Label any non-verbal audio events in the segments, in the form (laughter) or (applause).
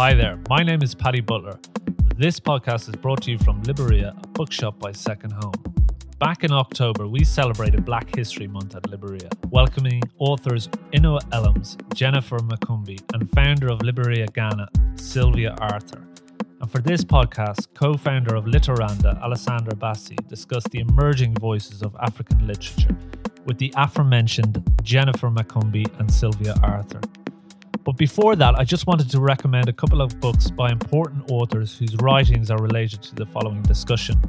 Hi there, my name is Paddy Butler. This podcast is brought to you from Libreria, a bookshop by Second Home. Back in October, we celebrated Black History Month at Libreria, welcoming authors Inua Ellams, Jennifer Makumbi, and founder of Libreria Ghana, Sylvia Arthur. And for this podcast, co founder of Literanda, Alessandra Bassey, discussed the emerging voices of African literature with the aforementioned Jennifer Makumbi and Sylvia Arthur. But before that, I just wanted to recommend a couple of books by important authors whose writings are related to the following discussion.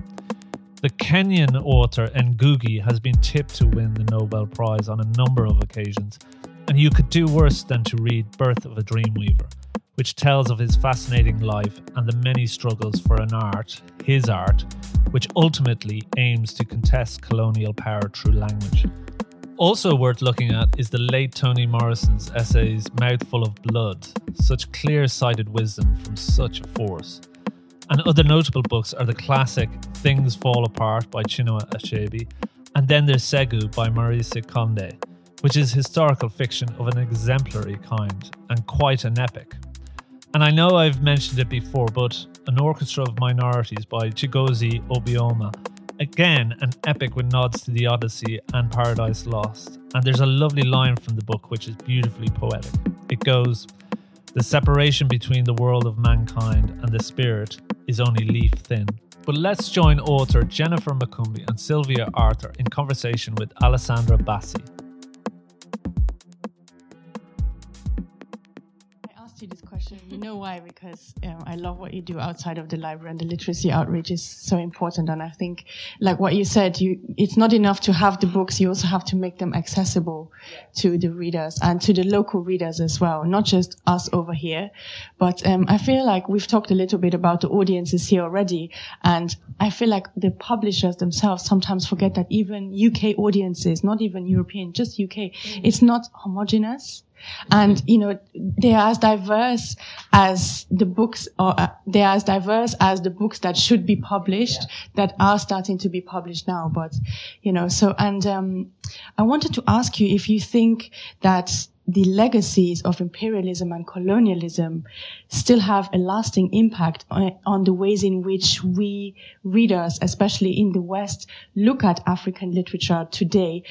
The Kenyan author Ngugi has been tipped to win the Nobel Prize on a number of occasions, and you could do worse than to read Birth of a Dreamweaver, which tells of his fascinating life and the many struggles for an art, his art, which ultimately aims to contest colonial power through language. Also worth looking at is the late Toni Morrison's essays Mouthful of Blood, such clear sighted wisdom from such a force. And other notable books are the classic Things Fall Apart by Chinua Achebe, and then there's Segu by Maryse Condé, which is historical fiction of an exemplary kind and quite an epic. And I know I've mentioned it before, but An Orchestra of Minorities by Chigozie Obioma, again an epic with nods to the Odyssey and Paradise Lost. And there's a lovely line from the book which is beautifully poetic. It goes, the separation between the world of mankind and the spirit is only leaf thin. But let's join author Jennifer Makumbi and Sylvia Arthur in conversation with Alessandra Bassey. You know why? Because um, I love what you do outside of the library, and the literacy outreach is so important. And I think, like what you said, you it's not enough to have the books; you also have to make them accessible to the readers and to the local readers as well, not just us over here. But um, I feel like we've talked a little bit about the audiences here already, and I feel like the publishers themselves sometimes forget that even UK audiences, not even European, just UK, mm. it's not homogenous and, you know, they are as diverse as the books, or uh, they are as diverse as the books that should be published, yeah. that are starting to be published now. But, you know, so, and, um, I wanted to ask you if you think that the legacies of imperialism and colonialism still have a lasting impact on, on, the ways in which we readers, especially in the West, look at African literature today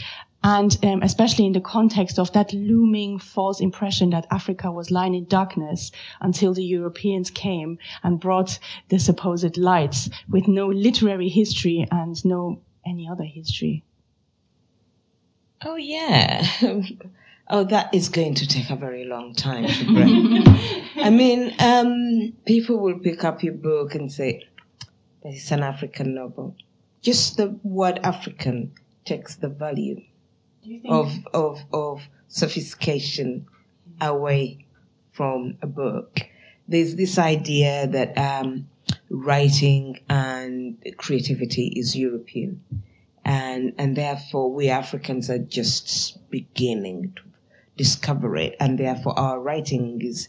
and um, especially in the context of that looming false impression that Africa was lying in darkness until the Europeans came and brought the supposed lights with no literary history and no any other history. Oh yeah. (laughs) oh, that is going to take a very long time to (laughs) break. I mean, um, people will pick up your book and say, it's an African novel. Just the word African takes the value of, of, of sophistication away from a book. There's this idea that um, writing and creativity is European, and and therefore we Africans are just beginning to discover it, and therefore our writing is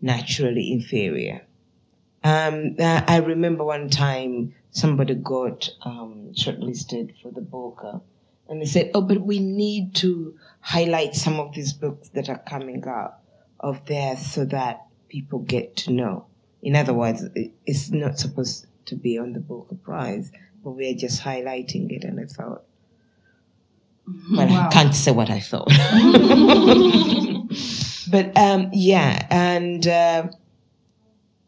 naturally inferior. Um, I remember one time somebody got um, shortlisted for the Booker and they said, oh, but we need to highlight some of these books that are coming out of there so that people get to know. In other words, it's not supposed to be on the Booker Prize, but we're just highlighting it. And I thought, well, wow. I can't say what I thought. (laughs) (laughs) but um, yeah, and uh,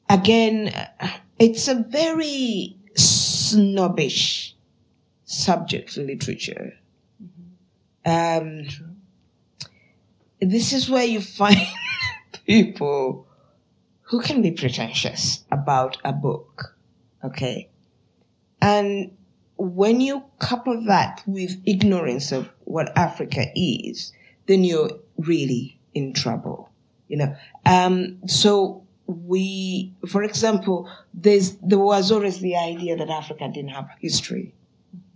again, it's a very snobbish subject literature um, this is where you find (laughs) people who can be pretentious about a book. Okay. And when you couple that with ignorance of what Africa is, then you're really in trouble. You know, um, so we, for example, there's, there was always the idea that Africa didn't have history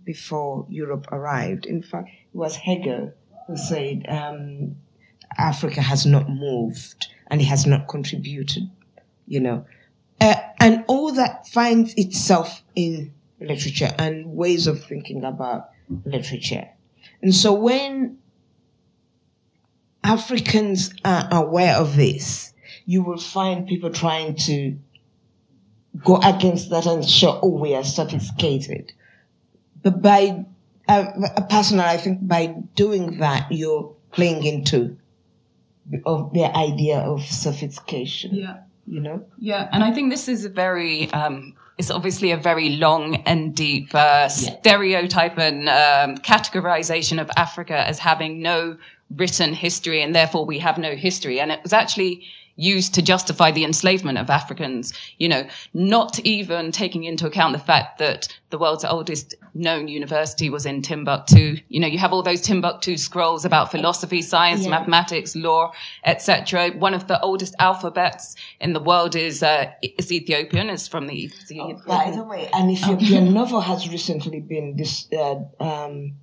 before Europe arrived. In fact, was Hegel who said um, Africa has not moved and it has not contributed, you know. Uh, and all that finds itself in literature and ways of thinking about literature. And so when Africans are aware of this, you will find people trying to go against that and show, oh, we are sophisticated. But by, uh, personally, I think by doing that, you're playing into of the idea of sophistication. Yeah. You know? Yeah. And I think this is a very, um, it's obviously a very long and deep uh, stereotype and um, categorization of Africa as having no written history and therefore we have no history. And it was actually used to justify the enslavement of Africans, you know, not even taking into account the fact that the world's oldest known university was in Timbuktu. You know, you have all those Timbuktu scrolls about philosophy, science, yeah. mathematics, law, etc. One of the oldest alphabets in the world is, uh, is Ethiopian. It's from the Ethiopian. Oh, by the way, an Ethiopian (laughs) novel has recently been this, uh, um,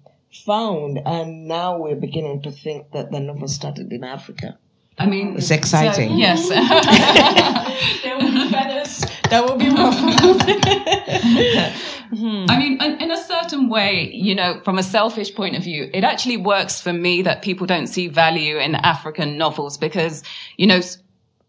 found, and now we're beginning to think that the novel started in Africa. I mean, it's exciting. So, yes. (laughs) there will be feathers. That will be more (laughs) hmm. I mean, in a certain way, you know, from a selfish point of view, it actually works for me that people don't see value in African novels because, you know,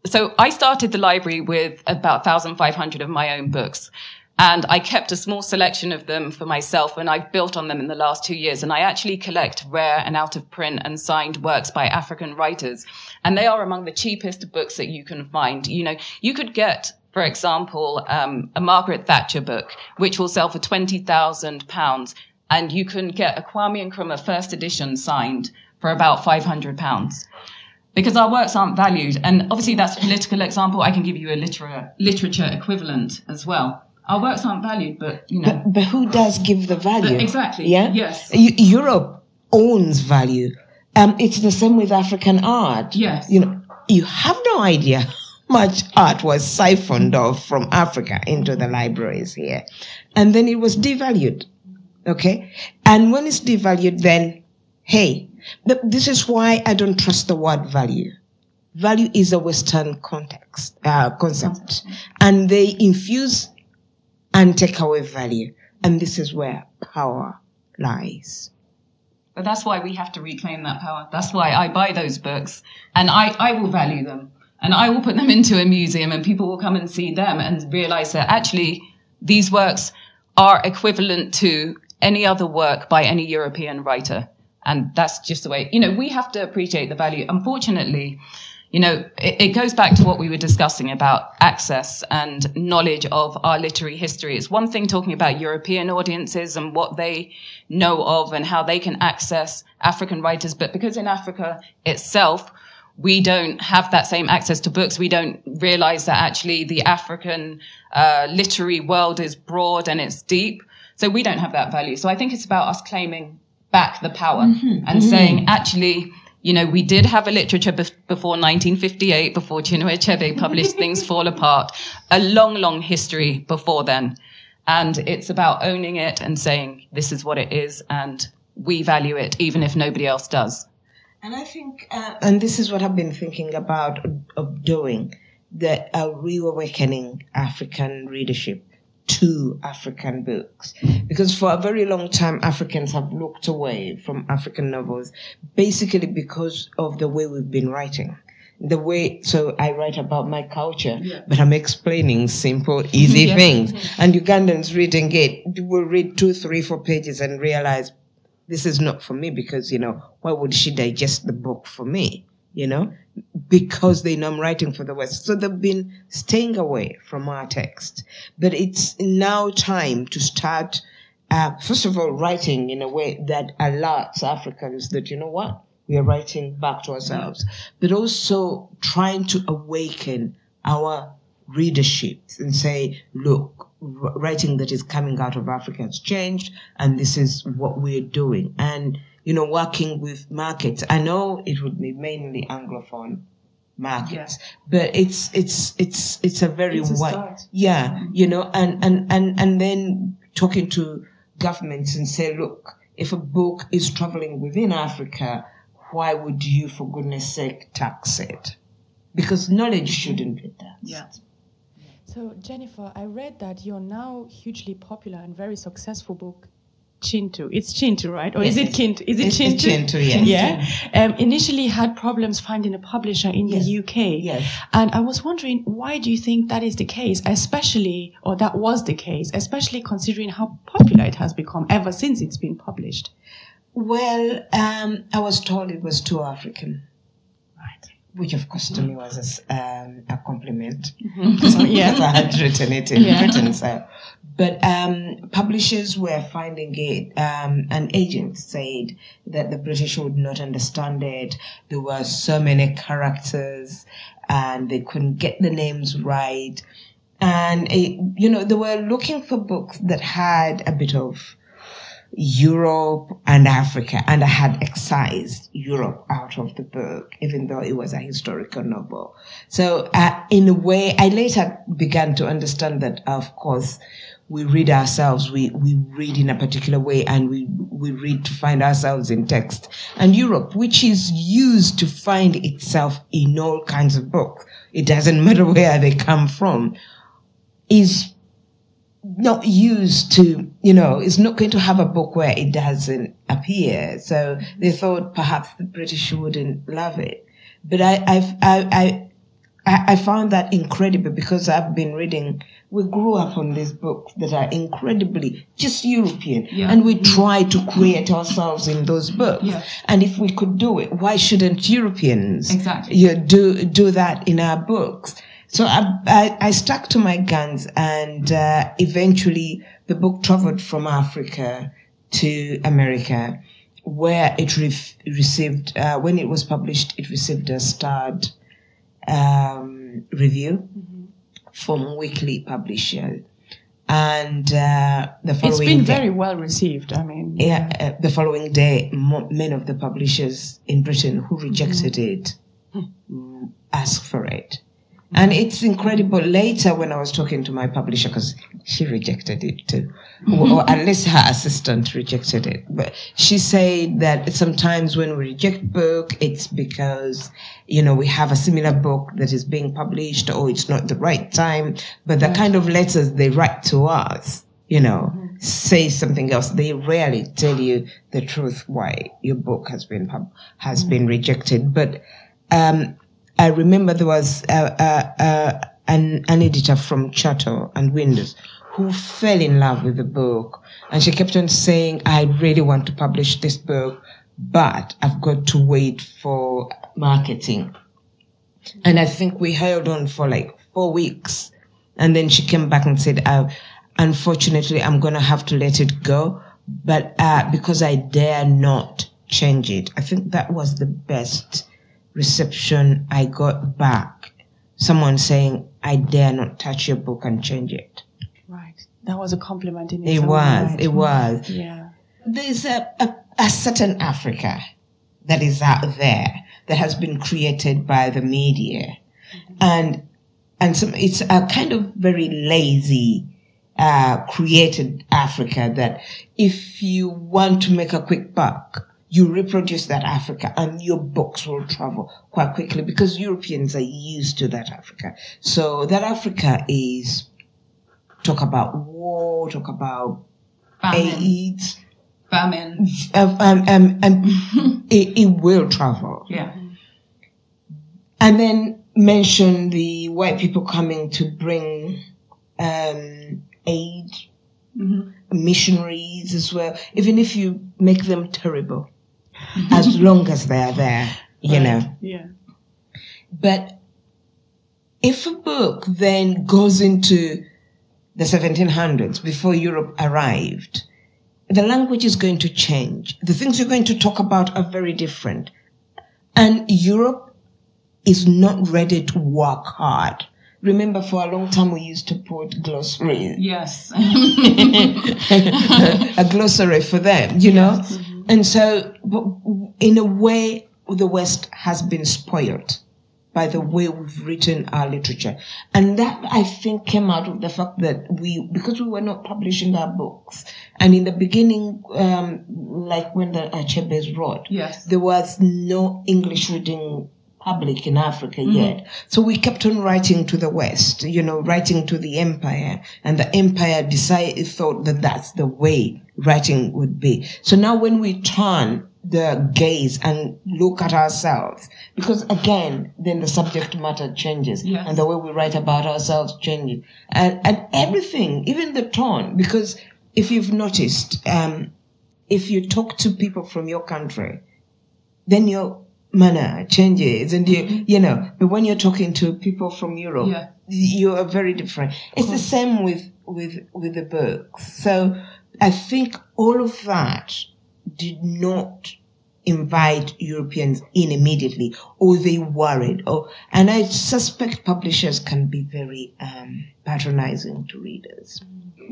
so I started the library with about 1,500 of my own books. And I kept a small selection of them for myself and I've built on them in the last two years. And I actually collect rare and out of print and signed works by African writers. And they are among the cheapest books that you can find. You know, you could get for example, um, a Margaret Thatcher book, which will sell for £20,000. And you can get a Kwame Nkrumah first edition signed for about £500 because our works aren't valued. And obviously that's a political example. I can give you a literature, literature equivalent as well our works aren't valued, but you know. But, but who does give the value? But exactly. Yeah. Yes. Europe owns value. Um, it's the same with African art. Yes. You know, you have no idea (laughs) how much art was siphoned off from Africa into the libraries here, and then it was devalued. Okay, and when it's devalued, then hey, this is why I don't trust the word value. Value is a Western context uh, concept, and they infuse and take away value. And this is where power lies. But that's why we have to reclaim that power. That's why I buy those books and I, I will value them and I will put them into a museum and people will come and see them and realize that actually these works are equivalent to any other work by any European writer. And that's just the way, you know, we have to appreciate the value. Unfortunately, you know, it, it, goes back to what we were discussing about access and knowledge of our literary history. It's one thing talking about European audiences and what they know of and how they can access African writers, but because in Africa itself, we don't have that same access to books. We don't realize that actually the African uh, literary world is broad and it's deep. So we don't have that value. So I think it's about us claiming back the power mm-hmm. and mm-hmm. saying, actually, you know, we did have a literature be- before 1958, before Chinua Achebe published Things (laughs) Fall Apart, a long, long history before then. And it's about owning it and saying, this is what it is, and we value it, even if nobody else does. And I think, uh, and this is what I've been thinking about of doing, that uh, reawakening African readership to African books. Because for a very long time, Africans have looked away from African novels, basically because of the way we've been writing. The way, so I write about my culture, yeah. but I'm explaining simple, easy (laughs) yeah. things. And Ugandans reading it will read two, three, four pages and realize this is not for me because, you know, why would she digest the book for me? You know? because they know I'm writing for the West. So they've been staying away from our text. But it's now time to start, uh, first of all, writing in a way that alerts Africans that, you know what, we are writing back to ourselves, but also trying to awaken our readership and say, look, writing that is coming out of Africa has changed and this is what we're doing. And you know, working with markets. I know it would be mainly Anglophone markets, yeah. but it's, it's, it's, it's a very it's a wide, yeah, mm-hmm. you know, and, and, and, and then talking to governments and say, look, if a book is traveling within Africa, why would you, for goodness sake, tax it? Because knowledge shouldn't be taxed. Yeah. So, Jennifer, I read that your now hugely popular and very successful book Chintu. It's Chintu, right? Or Yes, is it Kintu? Is it it's- Chintu? it's Chintu, yes. Yeah. Um, initially had problems finding a publisher in Yes. the UK. Yes. And I was wondering, why do you think that is the case, especially, or that was the case, especially considering how popular it has become ever since it's been published? Well, um, I was told it was too African. Which of course to me was a, um, a compliment. (laughs) So, yeah. because I had written it in Yeah. Britain. So, but um, publishers were finding it, um, and agents said that the British would not understand it. There were so many characters, and they couldn't get the names right. And it, you know, they were looking for books that had a bit of Europe and Africa, and I had excised Europe out of the book, even though it was a historical novel. So, uh, in a way, I later began to understand that, of course, we read ourselves, we, we read in a particular way, and we, we read to find ourselves in text. And Europe, which is used to find itself in all kinds of books, it doesn't (laughs) matter where they come from, is not used to, you know, is not going to have a book where it doesn't appear. So they thought perhaps the British wouldn't love it. But I, I've, I, I, I I found that incredible because I've been reading, we grew up on these books that are incredibly just European. Yeah. And we try to create ourselves in those books. Yeah. And if we could do it, why shouldn't Europeans Exactly. you do, do that in our books? So I, I, I stuck to my guns and uh, eventually the book traveled from Africa to America where it re- received, uh, when it was published, it received a starred um, review from Weekly Publisher. And uh, the following It's been day- very well received. I mean, yeah, uh, the following day, mo- many of the publishers in Britain who rejected it mm, asked for it. And it's incredible. Later, when I was talking to my publisher, because she rejected it too, mm-hmm. or, or at least her assistant rejected it. But she said that sometimes when we reject book, it's because you know we have a similar book that is being published, or it's not the right time. But the kind of letters they write to us, you know, mm-hmm. say something else. They rarely tell you the truth why your book has been pub- has mm-hmm. been rejected. But um, I remember there was uh, uh, uh, an, an editor from Chatto and Windus who fell in love with the book. And she kept on saying, I really want to publish this book, but I've got to wait for marketing. And I think we held on for like four weeks. And then she came back and said, uh, unfortunately, I'm going to have to let it go. But uh, because I dare not change it, I think that was the best reception I got back. Someone saying, I dare not touch your book and change it. right. That was a compliment in itself. It was, right. it was. Yeah. There's a, a, a certain Africa that is out there that has been created by the media. And, and some, it's a kind of very lazy, uh, created Africa that if you want to make a quick buck, you reproduce that Africa and your books will travel quite quickly because Europeans are used to that Africa. So that Africa is talk about war, talk about Famine. AIDS, Famine. um, um, um, um, (laughs) it, it will travel. Yeah. And then mention the white people coming to bring um, aid, missionaries as well, even if you make them terrible, as long as they're there, you know. Yeah. But if a book then goes into the 1700s before Europe arrived, the language is going to change. The things you're going to talk about are very different. And Europe is not ready to work hard. Remember, for a long time, we used to put glossaries Yes. (laughs) a glossary for them, you know? And so, in a way, the West has been spoiled by the way we've written our literature. And that, I think, came out of the fact that we, because we were not publishing our books, and in the beginning, um, like when the Achebes wrote, Yes. there was no English reading public in Africa mm-hmm. yet. So we kept on writing to the West, you know, writing to the empire and the empire decided, thought that that's the way writing would be. So now when we turn the gaze and look at ourselves, because again, then the subject matter changes yes. and the way we write about ourselves changes and, and everything, even the tone, because if you've noticed, um, if you talk to people from your country, then your manner changes and you mm-hmm. you know but when you're talking to people from europe yeah. you are very different it's the same with with with the books so i think all of that did not invite europeans in immediately or they worried or and i suspect publishers can be very um, patronizing to readers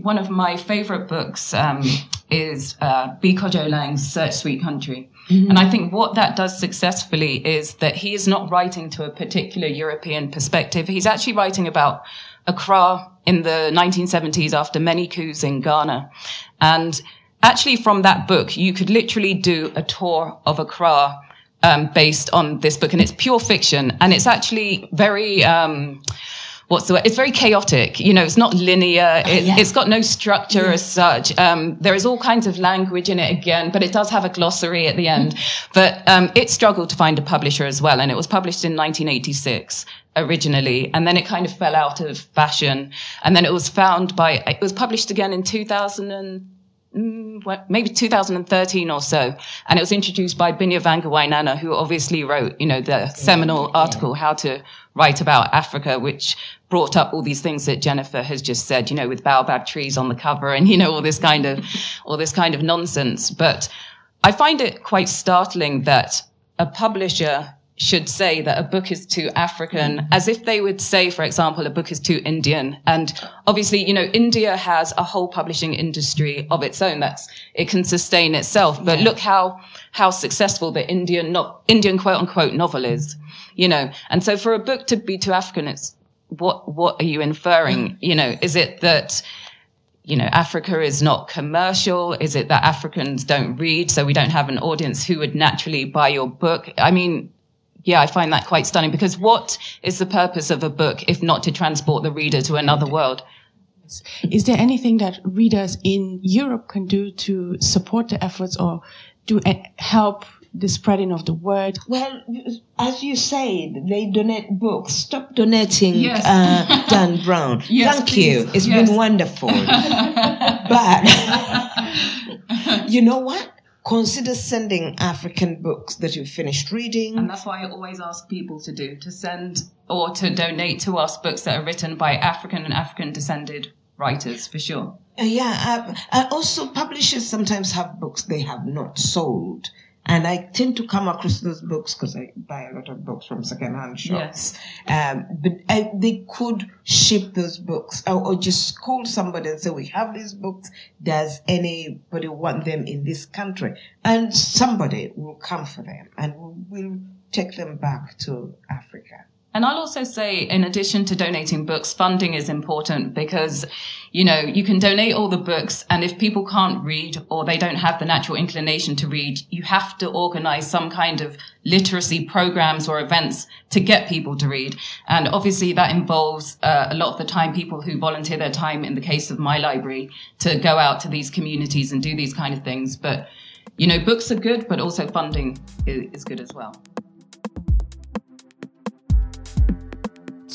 one of my favorite books um, is uh, B. Kojo Laing's search sweet country Mm-hmm. And I think what that does successfully is that he is not writing to a particular European perspective. He's actually writing about Accra in the 1970s after many coups in Ghana. And actually from that book, you could literally do a tour of Accra um, based on this book and it's pure fiction and it's actually very um, what's the word? It's very chaotic. You know, it's not linear. Oh, it, has got no structure yeah. as such. Um, there is all kinds of language in it again, but it does have a glossary at the end. but um, it struggled to find a publisher as well, and it was published in 1986 originally, and then it kind of fell out of fashion, and then it was found by. It was published again in 2000. Mm, maybe 2013 or so. And it was introduced by Binyavanga Wainaina, who obviously wrote, you know, the seminal article, How to Write About Africa, which brought up all these things that Jennifer has just said, you know, with baobab trees on the cover and, you know, all this kind of, (laughs) all this kind of nonsense. But I find it quite startling that a publisher should say that a book is too African, as if they would say, for example, a book is too Indian. And obviously, you know, India has a whole publishing industry of its own. That's, it can sustain itself. But yeah. look how, how successful the Indian, no, Indian quote unquote novel is, you know. And so for a book to be too African, it's, what what are you inferring? Mm. You know, is it that you know Africa is not commercial? Is it that Africans don't read, so we don't have an audience who would naturally buy your book? I mean, yeah, I find that quite stunning because what is the purpose of a book if not to transport the reader to another world? Is there anything that readers in Europe can do to support the efforts or do help the spreading of the word? Well, as you said, they donate books. Stop donating yes. uh, Dan Brown. (laughs) yes, Thank please. you. It's yes. been wonderful. (laughs) but (laughs) you know what? Consider sending African books that you've finished reading. And that's why I always ask people to do, to send or to donate to us books that are written by African and African descended writers, for sure. Uh, yeah. Uh, uh, also, publishers sometimes have books they have not sold and I tend to come across those books because I buy a lot of books from secondhand shops. Yes. Um, but I, they could ship those books or, or, just call somebody and say, we have these books. Does anybody want them in this country? And somebody will come for them and we'll take them back to Africa. And I'll also say, in addition to donating books, funding is important because, you know, you can donate all the books. And if people can't read or they don't have the natural inclination to read, you have to organize some kind of literacy programs or events to get people to read. And obviously that involves uh, a lot of the time people who volunteer their time in the case of my library to go out to these communities and do these kind of things. But, you know, books are good, but also funding is, is good as well.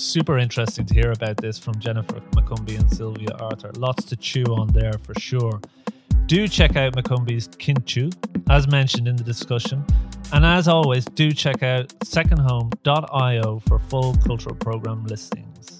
Super interesting to hear about this from Jennifer Makumbi and Sylvia Arthur. Lots to chew on there for sure. Do check out Makumbi's Kintu, as mentioned in the discussion. And as always, do check out secondhome.io for full cultural program listings.